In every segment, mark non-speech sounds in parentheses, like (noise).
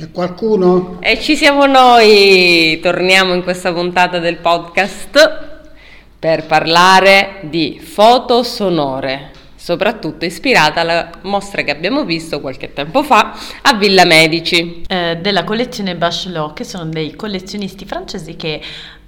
C'è qualcuno? E ci siamo noi, torniamo in questa puntata del podcast per parlare di foto sonore, soprattutto ispirata alla mostra che abbiamo visto qualche tempo fa a Villa Medici. eh, della collezione Bachelot, che sono dei collezionisti francesi che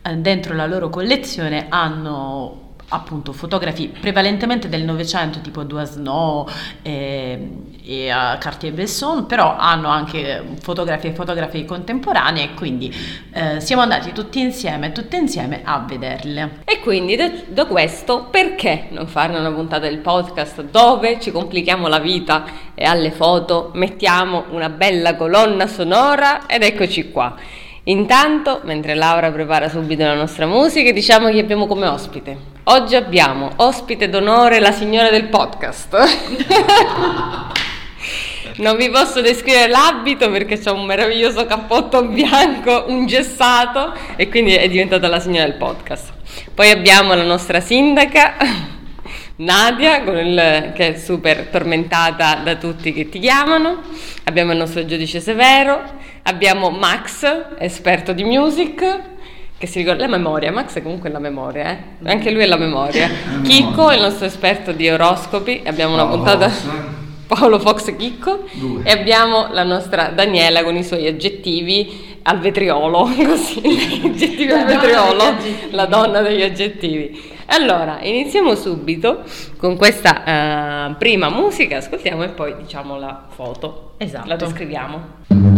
eh, dentro la loro collezione hanno appunto fotografi prevalentemente del Novecento tipo Doisneau e, e eh, Cartier-Bresson però hanno anche fotografi e fotografi contemporanei e quindi eh, siamo andati tutti insieme tutte insieme a vederle E quindi da, da questo perché non farne una puntata del podcast dove ci complichiamo la vita e alle foto mettiamo una bella colonna sonora ed eccoci qua. Intanto, mentre Laura prepara subito la nostra musica, diciamo che abbiamo come ospite. Oggi abbiamo ospite d'onore la signora del podcast. (laughs) Non vi posso descrivere l'abito perché c'è un meraviglioso cappotto bianco, un gessato e quindi è diventata la signora del podcast. Poi abbiamo la nostra sindaca Nadia il- che è super tormentata da tutti che ti chiamano. Abbiamo il nostro giudice Severo, abbiamo Max, esperto di music. Che si ricorda la memoria, Max è comunque la memoria, eh? anche lui è la memoria. Chicco è il nostro esperto di oroscopi, abbiamo una Paolo puntata Fox. (laughs) Paolo Fox Chicco Due. e abbiamo la nostra Daniela con i suoi aggettivi al vetriolo, (laughs) così, aggettivi al vetriolo, la donna degli aggettivi. Allora, iniziamo subito con questa eh, prima musica, ascoltiamo e poi diciamo la foto. Esatto. La descriviamo.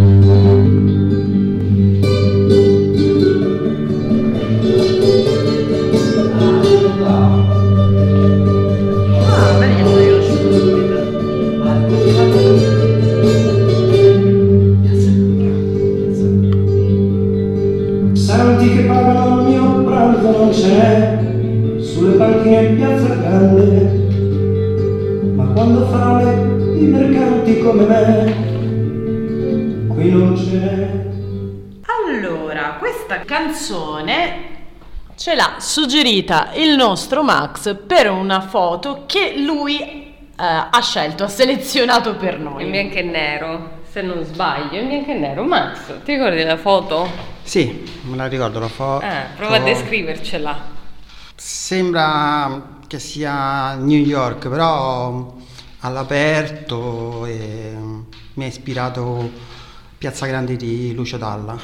Santi che pagano il mio pranzo non ce n'è sulle panchine in piazza grande ma quando fame i mercanti come me qui non ce n'è Allora, questa canzone ce l'ha suggerita il nostro Max per una foto che lui eh, ha scelto, ha selezionato per In noi. bianco e nero, se non sbaglio, in bianco e nero. Max, ti ricordi la foto? Sì, me la ricordo, la foto. Eh, prova a descrivercela. Sembra che sia New York, però all'aperto e mi ha ispirato Piazza Grande di Lucio Dalla.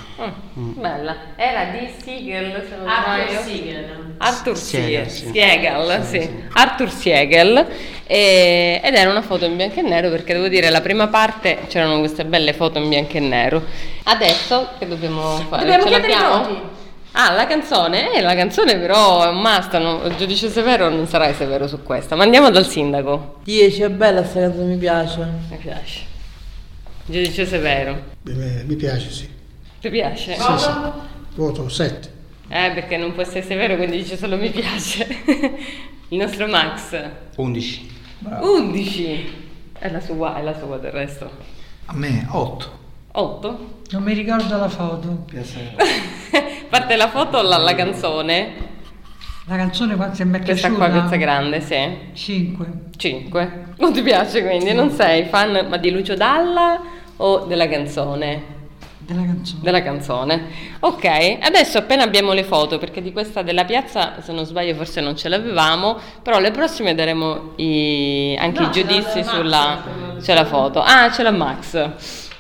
Mm, Bella, era di Siegel se non Arthur sbaglio. Siegel. Arthur Siegel, Siegel, sì. Siegel, Sì, sì. Arthur Siegel e- ed era una foto in bianco e nero perché devo dire la prima parte c'erano queste belle foto in bianco e nero. Adesso che dobbiamo fare? Dobbiamo Ce chiedere i voti. Ah, la canzone? Eh, la canzone però è un must, no? il giudice severo non sarai severo su questa, ma andiamo dal sindaco. 10 è bella sta canzone, mi piace. Mi piace. Giudice severo. Eh, mi piace, sì. Ti piace? Sì, sì. Voto 7. Eh, perché non può essere severo, quindi dice solo mi piace. (laughs) Il nostro Max. 11. 11. È la sua, è la sua del resto. A me 8. 8. Non mi ricordo la foto. (laughs) Parte la foto o la, la canzone? La canzone quanto mi è Questa piaciuta? qua, questa grande, sì. 5. 5. Non ti piace quindi? Non sei fan ma di Lucio Dalla o della canzone? Della canzone. Della canzone. Ok, adesso appena abbiamo le foto, perché di questa della piazza, se non sbaglio, forse non ce l'avevamo, però le prossime daremo i- anche No, i ce l'ha giudizi Max, sulla... ce C'è la foto. Ah, c'è la Max.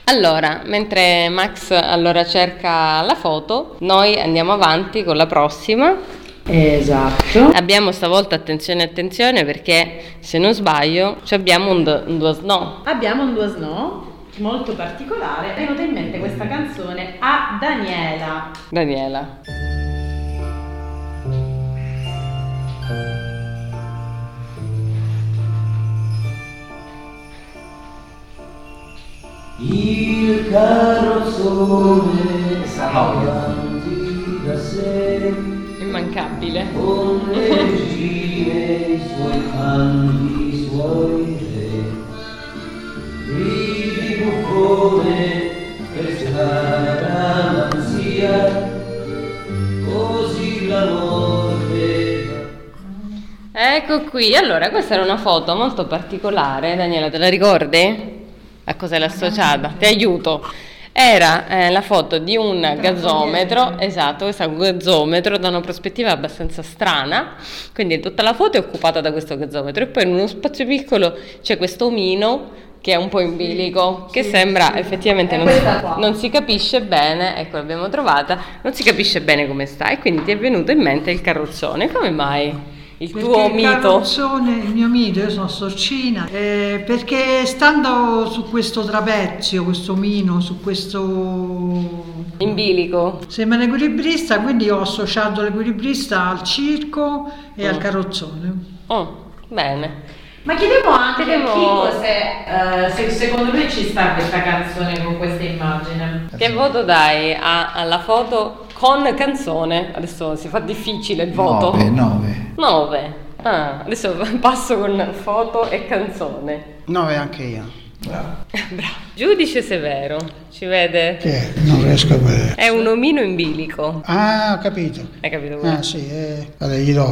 Allora, mentre Max allora cerca la foto, noi andiamo avanti con la prossima. Esatto. Abbiamo stavolta attenzione attenzione perché se non sbaglio ci abbiamo un, do- un Doisneau. Abbiamo un Doisneau molto particolare. È venuta in mente questa canzone a Daniela. Daniela. Il carrozzone avanti da sé Immancabile. con le regine, i suoi canti, i suoi re. Buffone per scaramanzia, così la morte. Ecco qui, allora questa era una foto molto particolare, Daniela, te la ricordi? A cosa l'hai associata? Ti aiuto. Era eh, la foto di un gazzometro, esatto, questo è un gazzometro da una prospettiva abbastanza strana, quindi tutta la foto è occupata da questo gazzometro e poi in uno spazio piccolo c'è questo omino che è un po' in bilico, che sembra effettivamente non si, non si capisce bene, ecco l'abbiamo trovata, non si capisce bene come sta e quindi ti è venuto in mente il carrozzone, come mai? Il Perché tuo il mito? carrozzone, il mio mito, io sono sorcina, eh, perché stando su questo trapezio, questo mino, su questo... In bilico? Sembra un equilibrista, quindi ho associato l'equilibrista al circo e al carrozzone. Oh, bene. Ma chiediamo anche Chiediamo- a Chico se, eh, se secondo lui ci sta questa canzone con questa immagine. Che voto dai a- alla foto con canzone? Adesso si fa difficile il voto. 9, 9. 9. Ah, adesso (laughs) passo con foto e canzone. 9 anche io. (laughs) Bravo. Giudice severo, ci vede? Che è? Non riesco a vedere. È un omino in bilico. Ah, ho capito. Hai capito? Ah, sì, eh. Vabbè, gli do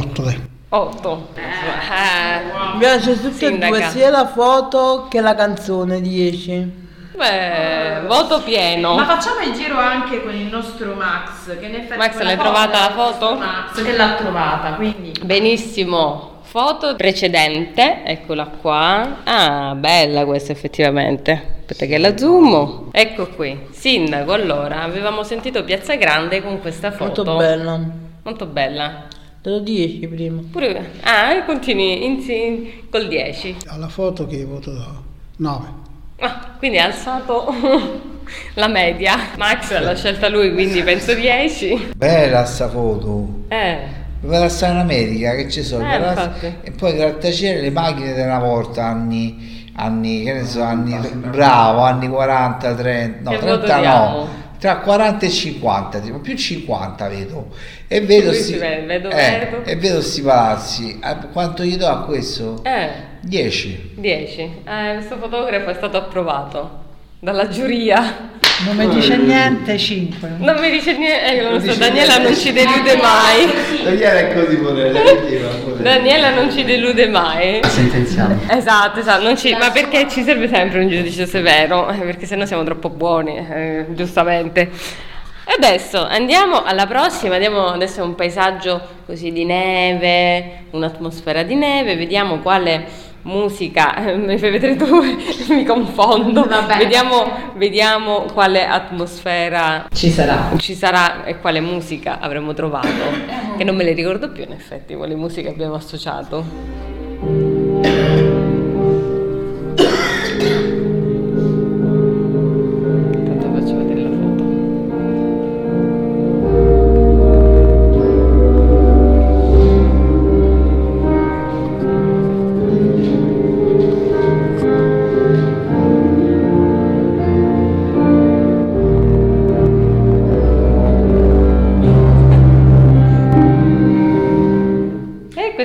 8, dai. 8. Eh, Mi piace tutte e due, sia la foto che la canzone 10. beh, voto pieno. Ma facciamo il giro anche con il nostro Max, che in effetti Max, l'hai trovata la foto? Max che l'ha trovata, quindi Benissimo. Foto precedente, eccola qua. Ah, bella questa effettivamente. Aspetta che la zoom. Ecco qui. Sindaco, allora, avevamo sentito Piazza Grande con questa foto. Molto bella. Molto bella. Te lo 10 prima. Pure Ah, e continui in- in- col 10. Alla foto che voto do? 9. Ah, quindi ha alzato (laughs) la media. Max l'ha scelta lui, quindi penso 10. Bella sta foto. Eh. Per stare in America che ci sono. Eh, la- e poi grattacielo le macchine di una volta, anni, anni, che ne so, anni, bravo, anni 40, 30, no, Che voto 30 diamo? no, tra 40 e 50, tipo più 50 vedo. E vedo si vedo, eh, e vedo sti palazzi. Eh, Quanto gli do a questo? Eh, 10. 10. Eh, questo fotografo è stato approvato dalla giuria. Non mi dice niente, 5. Non mi dice niente, eh, la nostra Daniela non ci delude mai. Daniele è così (laughs) pure, Daniela non ci delude mai. Sentenziamo. Esatto, esatto, non ci- ma perché ci serve sempre un giudice severo? Eh, Perché sennò siamo troppo buoni, eh, giustamente. E adesso andiamo alla prossima, andiamo adesso a un paesaggio così di neve, un'atmosfera di neve, vediamo quale musica, (laughs) mi fai vedere tu, (laughs) mi confondo, Vabbè. vediamo, vediamo quale atmosfera ci sarà. ci sarà e quale musica avremo trovato, (coughs) che non me le ricordo più in effetti, quale musica abbiamo associato.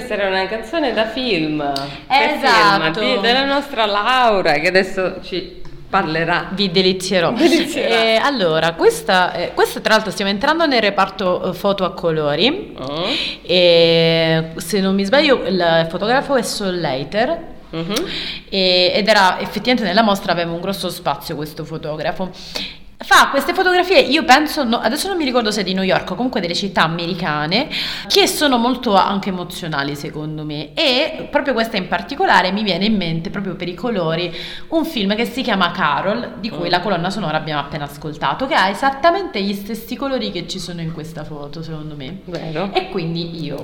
Questa era una canzone da film. Esatto. film? Di- della nostra Laura che adesso ci parlerà. Vi delizierò. Eh, allora, questa, eh, questa tra l'altro stiamo entrando nel reparto eh, foto a colori. Oh. E, se non mi sbaglio, il fotografo è Sol Leiter. Mhm. e- ed era effettivamente nella mostra aveva un grosso spazio questo fotografo. Fa queste fotografie, io penso, no, adesso non mi ricordo se è di New York o comunque delle città americane, che sono molto anche emozionali secondo me. E proprio questa in particolare mi viene in mente, proprio per i colori, un film che si chiama Carol, di cui la colonna sonora abbiamo appena ascoltato, che ha esattamente gli stessi colori che ci sono in questa foto, secondo me. Vero? E quindi io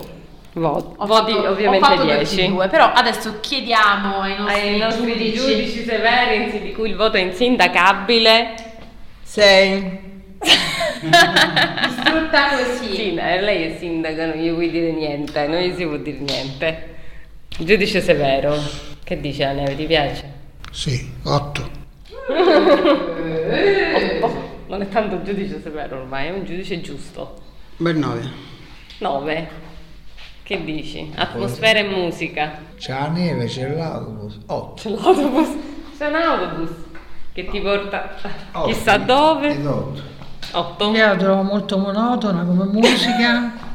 Voti, ho voti fatto- ovviamente ho fatto 10. 22, però adesso chiediamo ai nostri, Ai nostri giudici. giudici severi di cui il voto è insindacabile. 6. (laughs) Distrutta così. Sì, lei è sindaco, non gli puoi dire niente, non gli si può dire niente. Giudice severo, che dice la neve, ti piace? Sì, 8. (laughs) Oh, non è tanto un giudice severo ormai, è un giudice giusto. Bel 9. 9. Che dici? Atmosfera e musica. C'è la neve, c'è l'autobus. 8. C'è l'autobus, c'è un autobus che ti porta chissà dove. 8. 8. Io la trovo molto monotona come musica.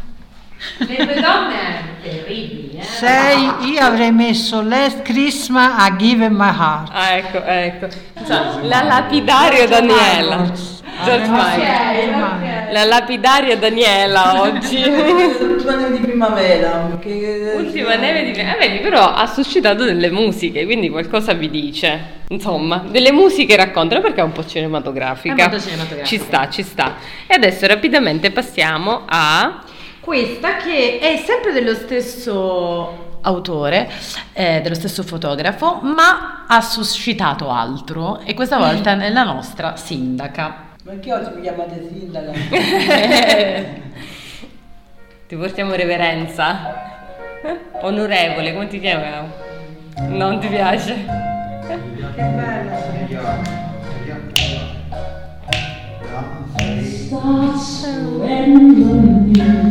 Le due donne è terribili, eh? 6, io avrei messo Last Christmas a Give My Heart. Ah, ecco, ecco. Cioè, la lapidario Daniela. George Michael. La lapidaria Daniela (laughs) oggi. L'ultima neve di primavera. Che... Ultima neve di eh, vedi, però ha suscitato delle musiche, quindi qualcosa vi dice. Insomma, delle musiche raccontano perché è un po' cinematografica. È molto cinematografica. Ci sta, ci sta. E adesso rapidamente passiamo a Questa che è sempre dello stesso autore, eh, dello stesso fotografo, ma ha suscitato altro e questa volta è la nostra sindaca. Perché oggi mi chiamate sindaca? (laughs) Ti portiamo reverenza. Onorevole, come ti chiamiamo? Non ti piace? E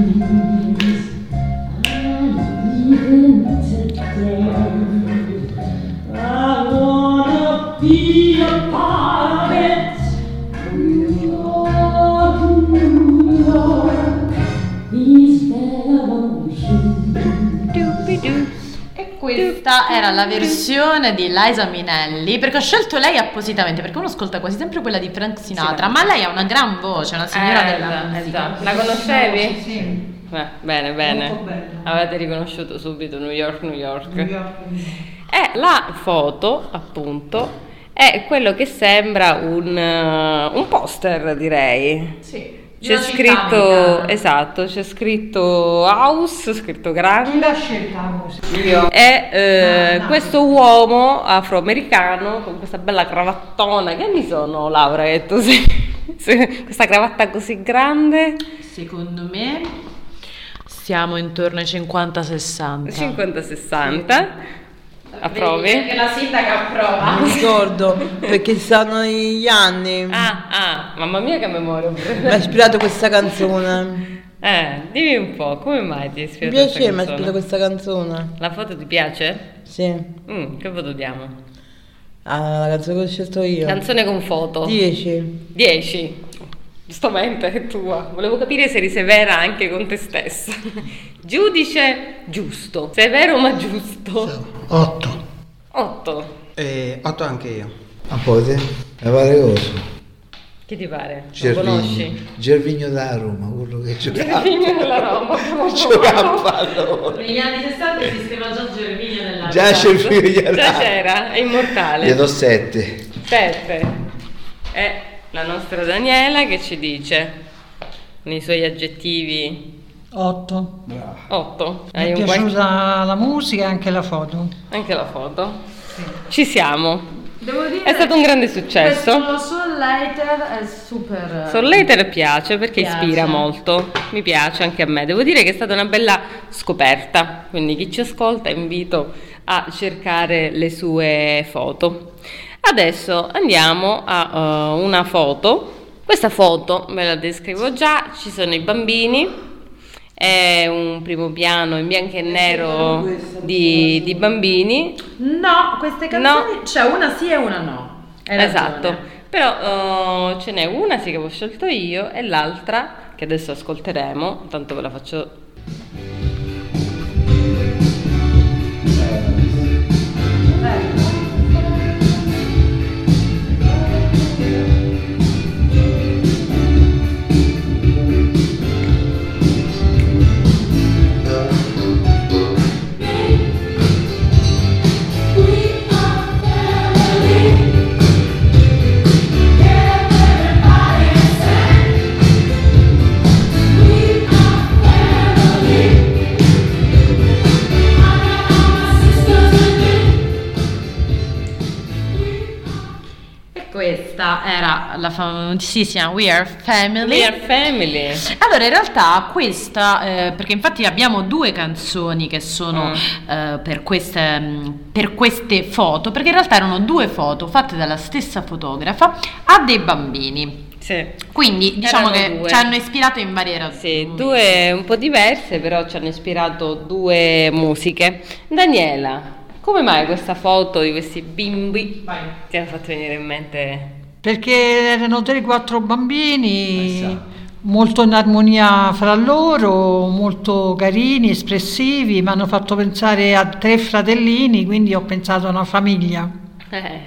questa era la versione di Liza Minelli, perché ho scelto lei appositamente, perché uno ascolta quasi sempre quella di Frank Sinatra, ma lei ha una gran voce, una signora Eh, della esatto, musica. esatto. La conoscevi? Sì. Eh, bene, bene. Avete riconosciuto subito New York, New York. New York. E la foto, appunto, è quello che sembra un, eh, un poster, direi. Sì. C'è scritto, esatto, c'è scritto house, scritto grande. l'ha scelta musica? Io. E eh, Ah, no. questo uomo afroamericano con questa bella cravattona. Che anni sono, Laura? Che tu sei? se- questa cravatta così grande? Secondo me siamo intorno ai 50-60. 50-60. Approvi? Che la sindaca approva. Mi ricordo, perché stanno gli anni. Ah, ah, mamma mia che memoria. Mi ha ispirato questa canzone. Eh, dimmi un po', come mai ti hai Mi ispirato piace, mi ha questa ispirato canzone? questa canzone. La foto ti piace? Sì. Mm, che voto diamo? Ah, la canzone che ho scelto io. Canzone con foto. 10. 10. Giustamente è tua. Volevo capire se eri severa anche con te stessa. (laughs) Giudice giusto. Severo ma giusto. 8. 8. E 8 anche io. A pote? Mi pare coso. Chi ti pare? Lo Gervigno. conosci? Gervigno da Roma, quello che giocava. Gervigno della Roma. (laughs) giocava a pallone. Negli anni 60 si scriveva già Gervigno nella Già Gervigno Già c'era, è Gli immortale. do sette. 7. È la nostra Daniela che ci dice nei suoi aggettivi 8. 8. Mi è piaciuta la musica e anche la foto. Anche la foto. Ci siamo. Devo dire È stato un grande successo. Questo Soul Later è super Soul Later piace perché Piace. ispira molto, mi piace anche a me. Devo dire che è stata una bella scoperta, quindi chi ci ascolta invito a cercare le sue foto. Adesso andiamo a eh, una foto. Questa foto ve la descrivo già, ci sono i bambini, è un primo piano in bianco e nero di, di bambini. No, queste canzoni c'è una sì e una no. Hai ragione. Esatto, però eh, ce n'è una sì che avevo scelto io e l'altra che adesso ascolteremo, tanto ve la faccio famosissima We Are Family. We Are Family. Allora, in realtà questa, eh, perché infatti abbiamo due canzoni che sono Mm. eh, per, queste, mh, per queste foto, perché in realtà erano due foto fatte dalla stessa fotografa a dei bambini. Sì. Quindi diciamo Erano che due. ci hanno ispirato in varie ragioni. Sì, due un po' diverse, però ci hanno ispirato due musiche. Daniela, come mai questa foto di questi bimbi ti ha fatto venire in mente? Perché erano 3-4 bambini, molto in armonia fra loro, molto carini, espressivi, mi hanno fatto pensare a tre fratellini, quindi ho pensato a una famiglia. Eh,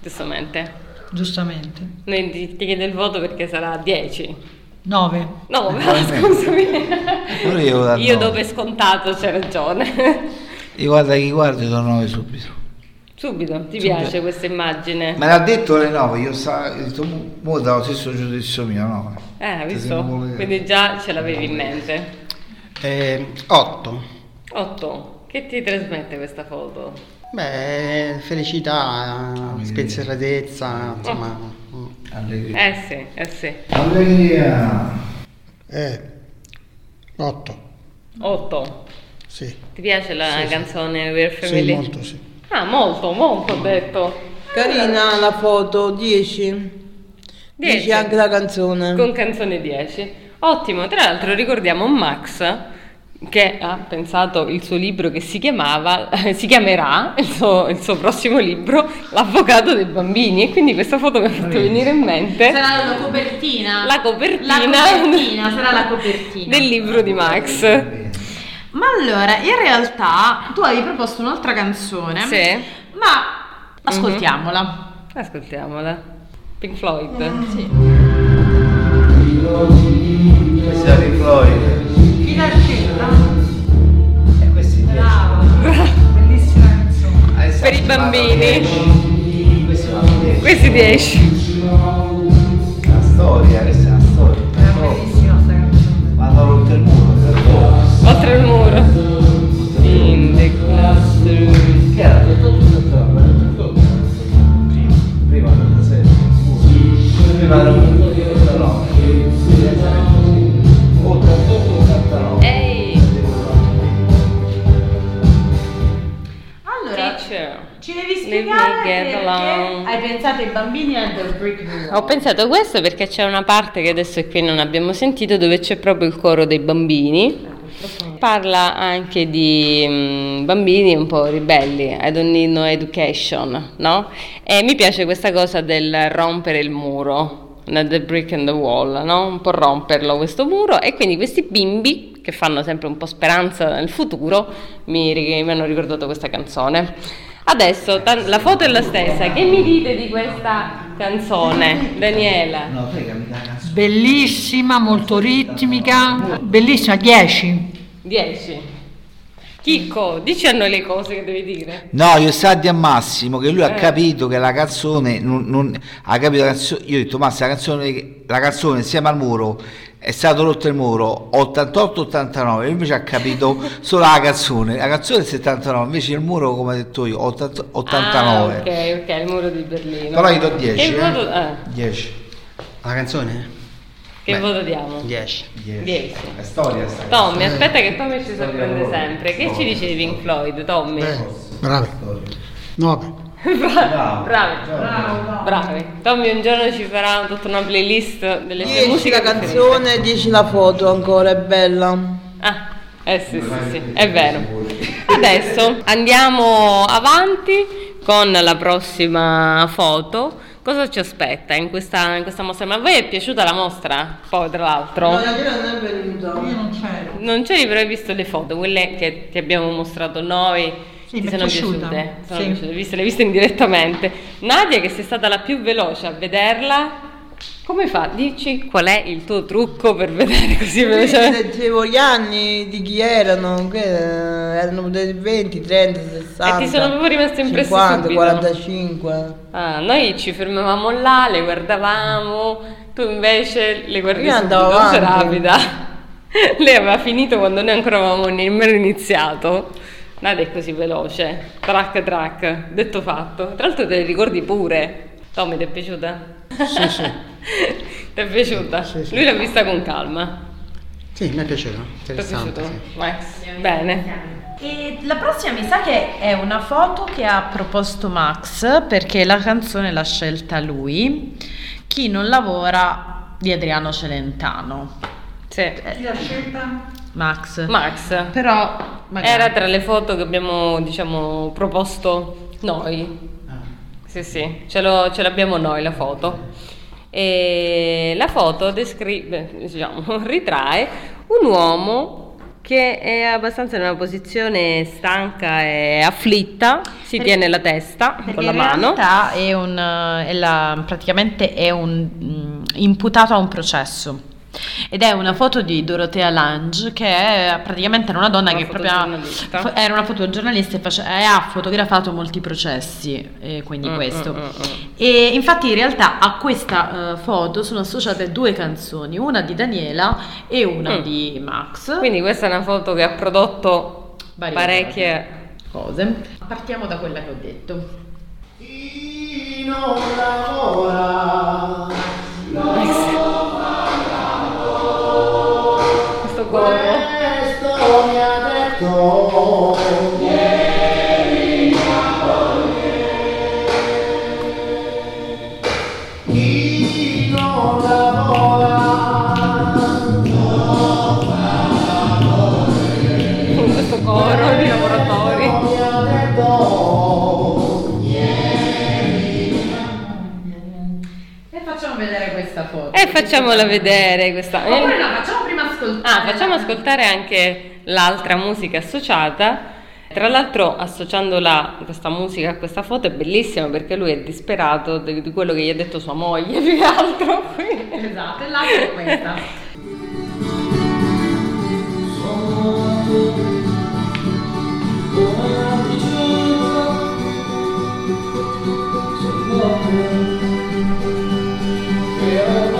giustamente. giustamente. Noi ti, ti chiedo il voto perché sarà 10. 9. No, Nove. scusami. Pure io Io dove è scontato c'è ragione. Io guarda chi guardi do 9 subito. Subito, ti piace questa immagine? Me l'ha detto alle 9, io sa, ho detto, mo, dà lo stesso giudizio mio, no? Eh, visto? Quindi già ce l'avevi in mente. Eh, 8. 8. Che ti trasmette questa foto? Beh, felicità, spensieratezza, insomma. mm. Allegria. Eh sì, eh sì. Allegria. Eh, 8. 8. Sì. Ti piace la Sì, sì. canzone We're Sì, Family? molto sì. Ah, molto, molto ho detto. Carina la foto, 10. 10. 10 anche la canzone. Con canzone 10. Ottimo, tra l'altro ricordiamo Max che ha pensato il suo libro che si chiamava, (laughs) si chiamerà, il suo, il suo prossimo libro, L'avvocato dei bambini e quindi questa foto mi ha fatto venire in mente Sarà la copertina. la copertina, La copertina, sarà la copertina. del libro di Max. Ma allora, in realtà tu avevi proposto un'altra canzone. Sì. Ma ascoltiamola. Ascoltiamola. Pink Floyd. Sì. Questa è Pink Floyd. Chi l'ha scelta? E questi Brava. Bellissima canzone. Per i bambini. Questi vanno dieci. Questi 10. La storia, questa bambini e al brick wall. Ho pensato questo perché c'è una parte che adesso qui non abbiamo sentito dove c'è proprio il coro dei bambini. Parla anche di mm, bambini un po' ribelli, I don't need no education, no? E mi piace questa cosa del rompere il muro, the brick in the wall, no? Un po' romperlo questo muro e quindi questi bimbi che fanno sempre un po' speranza nel futuro mi, mi hanno ricordato questa canzone. Adesso tan- la foto è la stessa, che mi dite di questa canzone, Daniela? No, fregami. Bellissima, molto ritmica, bellissima, 10. 10. Chicco, dici a noi le cose che devi dire. No, io sta di a Massimo che lui ha Eh. capito che la canzone non, non- ha capito la canzone, io ho detto Massimo la canzone, la canzone insieme al muro è stato rotto il muro 88-89 lui invece ha capito solo la canzone la canzone è 79 invece il muro come ho detto io 80 89 Ah, ok, ok, il muro di Berlino. però io do 10 Che eh. voto, eh, 10 La canzone? Che Beh, voto diamo? 10. 10. è storia sta Tommy, aspetta che Tommy ci sorprende sempre. Che ci dice di Pink Floyd, Tommy? Eh, bravi. 9. Bravi, bravi, bravi. Tommy un giorno ci farà tutta una playlist delle sue 10 musiche la preferite. canzone, 10 la foto ancora, è bella. Ah, eh sì, sì, sì, è vero. Adesso andiamo avanti con la prossima foto. Cosa ci aspetta in questa, in questa mostra? Ma a voi è piaciuta la mostra? Poi, tra l'altro. No, la non è venuta. Io non c'ero. Non c'eri, però hai visto le foto, quelle che ti abbiamo mostrato noi. Sì, ti sono piaciuta. piaciute? Sono Sì. piaciute, viste, le viste indirettamente. Nadia, che sei stata la più veloce a vederla, come fa? Dici qual è il tuo trucco per vedere così velocemente? Leggevo gli anni di chi erano, eh, erano dei 20, 30, 60. E ti sono proprio rimaste impresse 50, subito? 45. Ah, noi ci fermavamo là, le guardavamo, tu invece le guardi Io subito, avanti. rapida. (laughs) Lei aveva finito quando noi ancora avevamo nemmeno iniziato. Nadia è così veloce, track track, detto fatto. Tra l'altro te le ricordi pure. Tommy, ti è piaciuta? Sì, sì. (laughs) ti è piaciuta? Sì, sì. Lui l'ha vista con calma. Sì, mi è piaciuto. Ti è Interessante. piaciuto? sì. Max? Bene. E la prossima mi sa che è una foto che ha proposto Max perché la canzone l'ha scelta lui. Chi non lavora di Adriano Celentano. Sì. Chi l'ha scelta? Max. Max. Però magari- Era tra le foto che abbiamo, diciamo, proposto noi. Sì, sì, ce, lo- ce l'abbiamo noi la foto. E la foto descrive, diciamo, (laughs) ritrae un uomo che è abbastanza in una posizione stanca e afflitta, si Perché- tiene la testa con la in mano. realtà è un, è la- praticamente è un mm, imputato a un processo. Ed è una foto di Dorothea Lange, che è praticamente era una donna Una che proprio era una fotogiornalista e, face- e ha fotografato molti processi, e quindi Mm, questo. mm, mm, mm. E infatti in realtà a questa eh, foto sono associate due canzoni, una di Daniela e una Mm. di Max. Quindi questa è una foto che ha prodotto Varie parecchie... cose. Partiamo da quella che ho detto. Chi non lavora Questo coro. questo mi ha detto chi non lavora Questo coro di lavoratori. mi ha detto E facciamo vedere questa foto. E facciamola vedere questa. Oppure no, ascoltare. Ah, facciamo ascoltare anche l'altra musica associata. Tra l'altro, associandola questa musica a questa foto è bellissima perché lui è disperato di, di quello che gli ha detto sua moglie, (laughs) più che altro. quindi- Esatto, e l'altra è questa. Ok.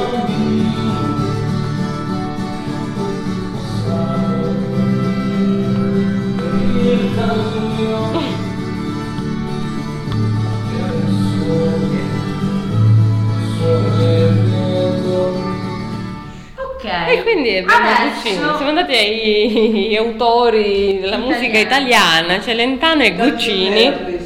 E quindi abbiamo Adesso- Guccini. Siamo andati ai, ai autori della musica italiana, Celentano e Guccini.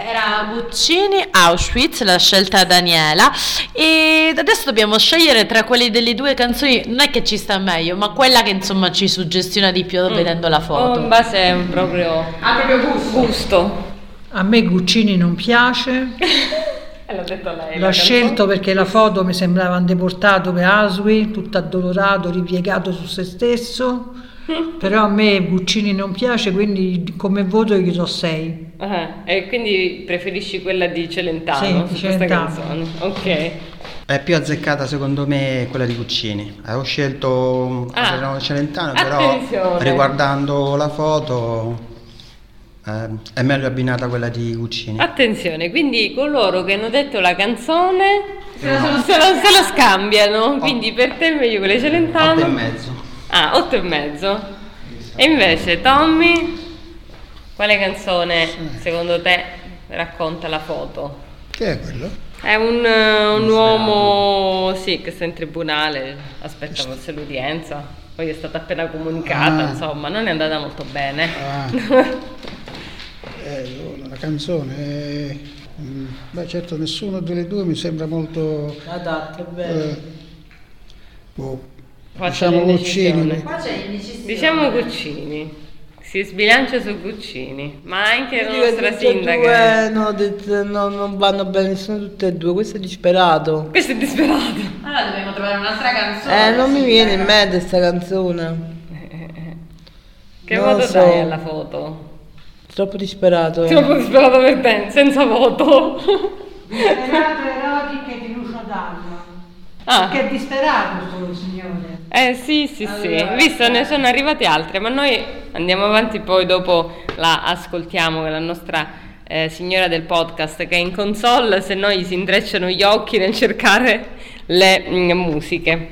Era Guccini, Auschwitz, la scelta Daniela. E adesso dobbiamo scegliere tra quelle delle due canzoni. Non è che ci sta meglio, ma quella che insomma ci suggestiona di più vedendo la foto. in base proprio Ha proprio gusto. gusto. A me Guccini non piace, (laughs) (laughs) l'ha detto lei. l'ho scelto perché la foto mi sembrava un deportato per Asui, tutto addolorato, ripiegato su se stesso, (laughs) però a me Guccini non piace, quindi come voto gli do 6. Ah, e quindi preferisci quella di Celentano Sì, su di questa Celentano. canzone? Ok. È più azzeccata secondo me quella di Guccini. Avevo scelto Ah, Celentano, (laughs) attenzione. però riguardando la foto è meglio abbinata quella di Guccini. Attenzione, quindi coloro che hanno detto la canzone se, lo, se lo- se lo scambiano, quindi per te è meglio quella di Otto e Celentano. mezzo. Ah, otto e mezzo. E invece Tommy, quale canzone secondo te racconta la foto? Che è quello? È un, eh, un uomo, sì, che sta in tribunale, aspetta forse l'udienza, poi è stata appena comunicata, Ah. insomma, non è andata molto bene. Ah. (laughs) Eh, la canzone è- mm, Beh, certo, nessuno delle due mi sembra molto... Adatto, è vero. eh, boh, diciamo. Guccini. Qua c'è indecisione. Diciamo Guccini. Si sbilancia su Guccini, ma anche la nostra sindaca. due, no, detto, no, non vanno bene nessuna tutte e due, questo è disperato. Questo è disperato. Allora dobbiamo trovare un'altra canzone. Eh, non mi viene in mente sta canzone. (laughs) Che Non lo so. dai alla foto? Troppo disperato. eh. Troppo disperato per te, senza voto. Disperato erotiche di Lucio Dalla. Ah, Che è disperato solo signore. eh sì, sì, sì. Visto, ne sono arrivate altre, ma noi andiamo avanti, poi dopo la ascoltiamo la nostra eh, signora del podcast che è in console, se no gli si intrecciano gli occhi nel cercare le mm, musiche.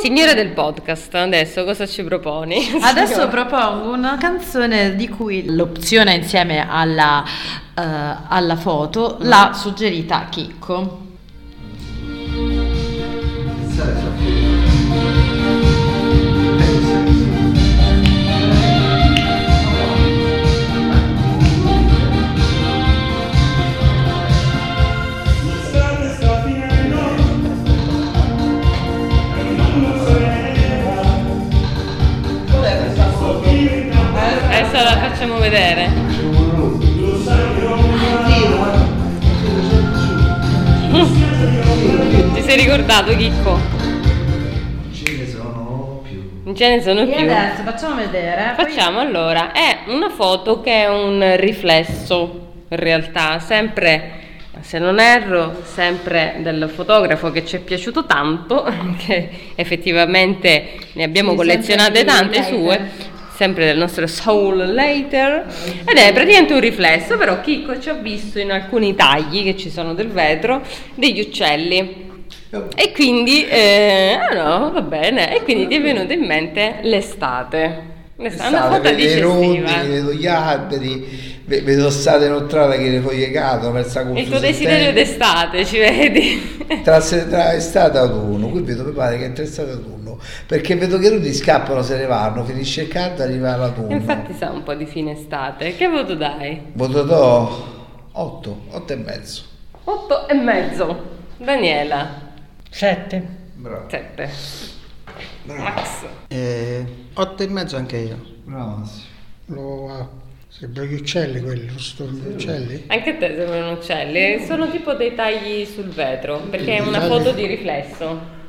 Signora del podcast, adesso cosa ci proponi? Adesso Signora? propongo una canzone di cui l'opzione insieme alla, eh, alla foto l'ha suggerita Chicco. Facciamo vedere. Ti sei ricordato, Chicco? Ce ne sono più. Non ce ne sono E più. adesso facciamo vedere. poi- Facciamo allora, è una foto che è un riflesso in realtà, sempre, se non erro, sempre del fotografo che ci è piaciuto tanto, (laughs) che effettivamente ne abbiamo Sì, collezionate tante sue, sempre del nostro Soul Later, ed è praticamente un riflesso, però Chicco ci ha visto in alcuni tagli che ci sono del vetro degli uccelli. E quindi, eh, ah no, va bene, e quindi ti è venuta in mente l'estate. L'estate, una State, foto vedo i rondi, digestiva. vedo gli alberi, vedo state inoltrate che le foglie cadono, persa Il tuo desiderio d'estate, ci vedi? tra, tra estate e autunno, qui vedo mi pare che è tra estate e autunno, perché vedo che i ruti scappano, se ne vanno, finisce il caldo, arriva l'autunno. Infatti sa un po' di fine estate. Che voto dai? Voto do 8, 8 e mezzo. Otto e mezzo. Daniela, Sette. Bravo. sette. Max. Eh, otto e mezzo anche io. Bravo Massimo. Lo, ah, sembra gli uccelli quelli, lo stormo di uccelli. Anche a te sembrano uccelli. Sono tipo dei tagli sul vetro, perché è una foto di riflesso.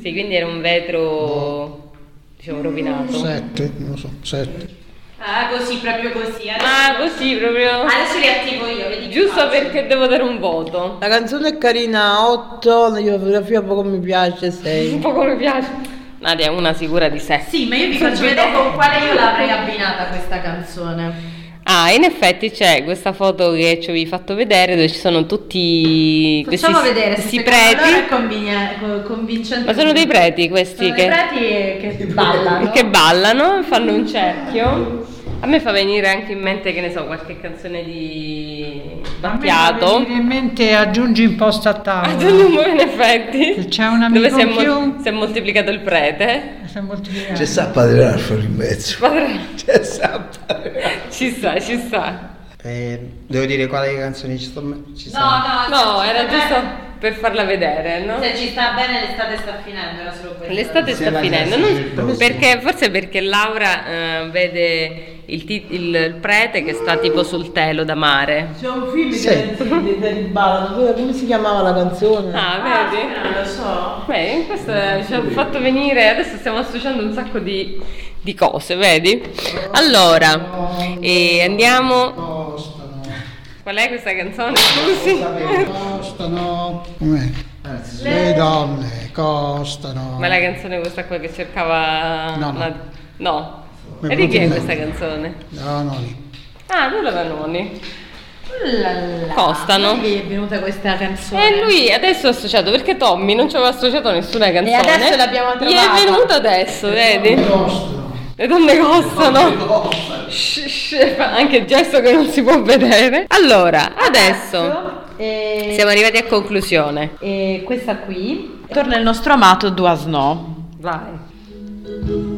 Sì, quindi era un vetro, diciamo, rovinato. Sette, non lo so, sette. Ah, così, proprio così. Adesso, Ah, così proprio. adesso li attivo io, vedi Giusto faccio. perché devo dare un voto. La canzone è carina, 8, la fotografia poco mi piace, Un 6. po' come piace. Nadia è una sicura di sé. Sì, ma io vi faccio vedere con quale io l'avrei abbinata questa canzone. Ah, in effetti c'è questa foto che ci avevi fatto vedere dove ci sono tutti Facciamo questi, vedere se questi preti. è convine- co- convincente. Ma sono dei preti questi Sono che, dei preti che (laughs) ballano. che ballano, fanno un cerchio. A me fa venire anche in mente, che ne so, qualche canzone di A me fa Battiato. venire in mente aggiungi in posta a tavola. Aggiungiamo in effetti. Che c'è un amico dove si è, più. si è moltiplicato il prete. Sono molto C'è sta Padre Ralfo in mezzo. Padre- (laughs) C'è sta Padre Ralfo. Ci sta, ci sta. Eh, devo dire quali canzoni ci, sto, ci No, no, No, era sta giusto per farla vedere, no? Se ci sta bene l'estate sta finendo, era solo questo. L'estate sta finendo, non- si perché, forse perché Laura eh, vede il, ti- il- il prete che sta tipo sul telo da mare. C'è un film Sì. che ballano, come- si chiamava la canzone? Ah, Ah, vedi? non lo so. Beh, questo ci ha fatto venire, adesso stiamo associando un sacco di, di cose, vedi? Allora, e andiamo... Costano, Qual è questa canzone? Scusi. costano, com'è? Le donne costano. Ma è la canzone questa qua che cercava... No, no. una- No. E di chi è questa canzone? No, no. Ah, della Vanoni. Lalla. Costano. Che è venuta questa canzone? E lui adesso è associato perché Tommy non ci aveva associato nessuna canzone. adesso l'abbiamo Gli è trovata. venuto adesso, vedi? Costano. Le donne costano. Shh, shh, fa anche il gesto che non si può vedere. Allora, adesso E... siamo arrivati a conclusione. e questa qui torna il nostro amato Duasno. Vai.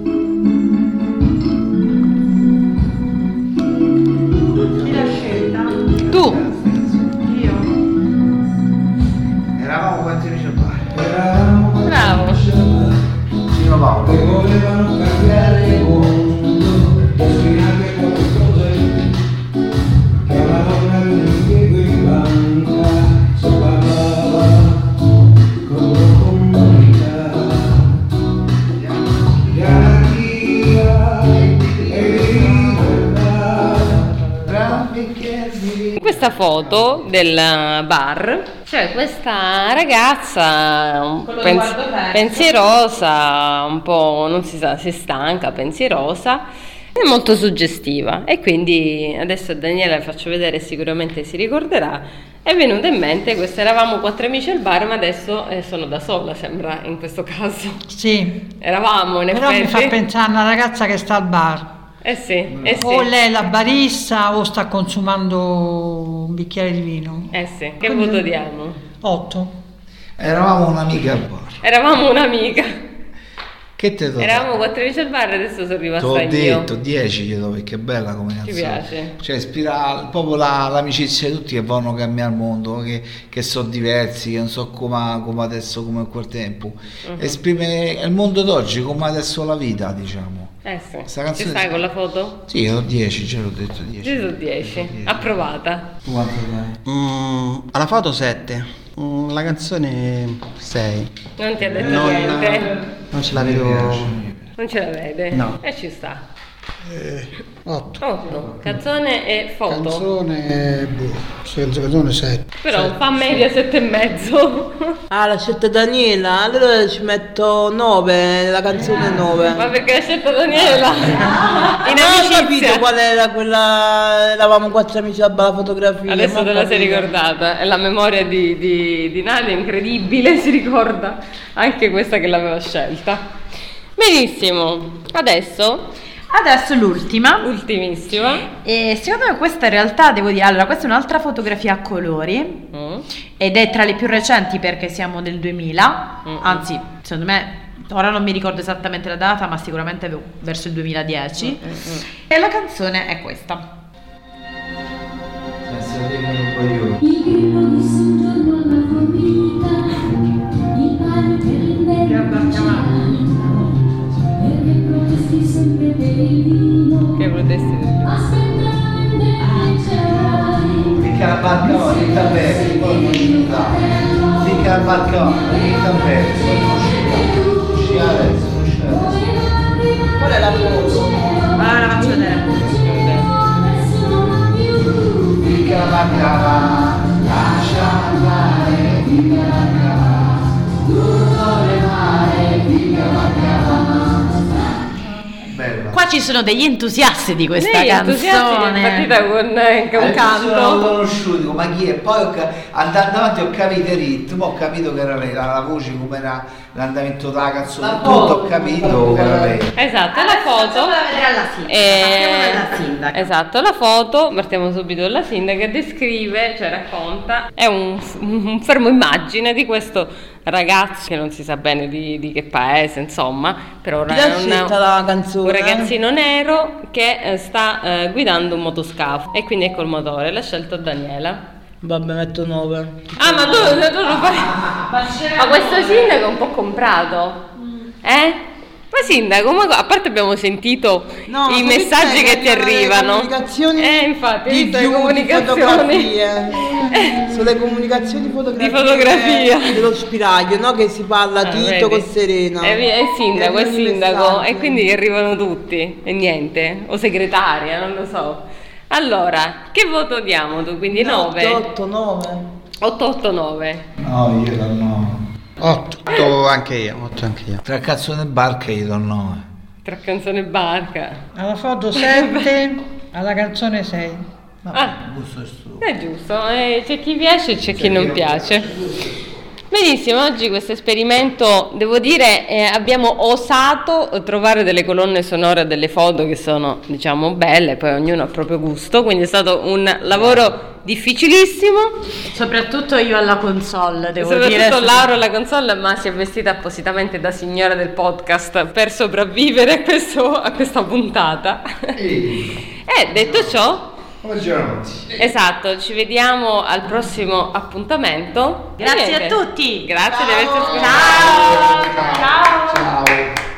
Foto del bar c'è questa ragazza pens- pensierosa, un po' non si sa, si stanca, pensierosa. È molto suggestiva e quindi adesso a Daniela le faccio vedere, sicuramente si ricorderà. È venuta in mente, questo eravamo quattro amici al bar, ma adesso eh, sono da sola, sembra in questo caso. Sì, Eravamo in però mi effetti. fa pensare a una ragazza che sta al bar. Eh sì, eh sì. O lei è la barista o sta consumando un bicchiere di vino. Eh sì, che Quindi- voto diamo? 8. Eravamo un'amica al bar. Eravamo un'amica. Che te do? Eravamo quattro amici al bar, adesso sono rimasta io. detto, 10 chiedo perché è bella come Ci canzone. piace. Cioè ispira proprio la- l'amicizia di tutti che vogliono cambiare il mondo, che, che sono diversi, che non so come, come adesso, come in quel tempo. Mhm. Esprime il mondo d'oggi come adesso la vita, diciamo. Eh sì. Sta Ci stai con la foto? Sì, io ho 10, ce l'ho detto 10. Ci sono 10. Approvata. Tu quanto dai? Mm, alla foto 7. Mm, la canzone 6. Non ti ha detto Non, niente. non ce la vedo. Non ce la vede? No. E ci sta. Eh, 8. 8. Canzone e foto. Canzone, boh, senza canzone 7. Però fa media sette e mezzo. Ah, l'ha scelta Daniela, allora ci metto 9, la canzone 9. Ma perché l'ha scelta Daniela? (laughs) In non ho capito amicizia. qual era quella. Eravamo quattro amici a balla fotografia. Adesso te la sei ricordata. E la memoria di, di, di Nadia è incredibile, (laughs) si ricorda anche questa che l'aveva scelta. Benissimo, adesso, Adesso l'ultima. ultimissima. E secondo me questa in realtà devo dire, allora questa è un'altra fotografia a colori Mm. ed è tra le più recenti perché siamo del 2000, Mm. anzi secondo me ora non mi ricordo esattamente la data ma sicuramente verso il 2010 Mm, e la canzone è questa. Senza dire un coglione. Il non uscirà. Finché la barca lì bene, poi non uscirà. Uscirà adesso, non uscirà. Qual è la foto? Ah, la faccio vedere. La barca va, lascia andare, la barca va. Tutto le mare, la barca va. Bella. Qua ci sono degli entusiasti di questa Lei è entusiasta che è canzone. partita con eh, con un Non canto. conosciuto, dico, ma chi è? Poi andando avanti ho capito il ritmo, ho capito che era lei, la, la voce, come era l'andamento della canzone, La tutto foto, ho capito che. Esatto, la foto. vedere alla sindaca. Eh. Esatto, la foto, partiamo subito dalla sindaca, descrive, cioè racconta, è un, un fermo immagine di questo ragazzo che non si sa bene di, di che paese, insomma, però Chi è una- un ragazzino nero che eh, sta eh, guidando un motoscafo e quindi ecco il motore, l'ha scelto Daniela. Vabbè, metto 9. Ah, ma tu, tu lo fai. Ma questo sindaco è un po' comprato. Eh? Ma sindaco, ma a parte abbiamo sentito No, i messaggi che ti le arrivano. comunicazioni eh, infatti, di visto le più di comunicazioni. fotografie. (laughs) Sulle comunicazioni fotografie Di fotografia. dello spiraglio, no? Che si parla Ah, Tito vedi? con Serena. Eh, è il sindaco, è sindaco. messaggi. E quindi arrivano tutti. E niente. O segretaria, non lo so. Allora, che voto diamo tu? Quindi 9? 8, 9. 889. No, io do 9. 8. 8 anche io, 8 anche io. Tra canzone e barca io do 9. Tra canzone e barca. Alla foto 7, (laughs) alla canzone 6. Ah. Gusto è giusto, eh, c'è chi piace e c'è chi non piace. Benissimo, oggi questo esperimento, devo dire, eh, abbiamo osato trovare delle colonne sonore delle foto che sono, diciamo, belle, poi ognuno ha il proprio gusto, quindi è stato un lavoro difficilissimo. Soprattutto io alla console, devo Soprattutto dire. Laura alla console, ma si è vestita appositamente da signora del podcast per sopravvivere a, questo- a questa puntata. E detto ciò. Esatto, ci vediamo al prossimo appuntamento. Grazie a tutti. Grazie di averci ascoltato. Ciao. Ciao. Ciao.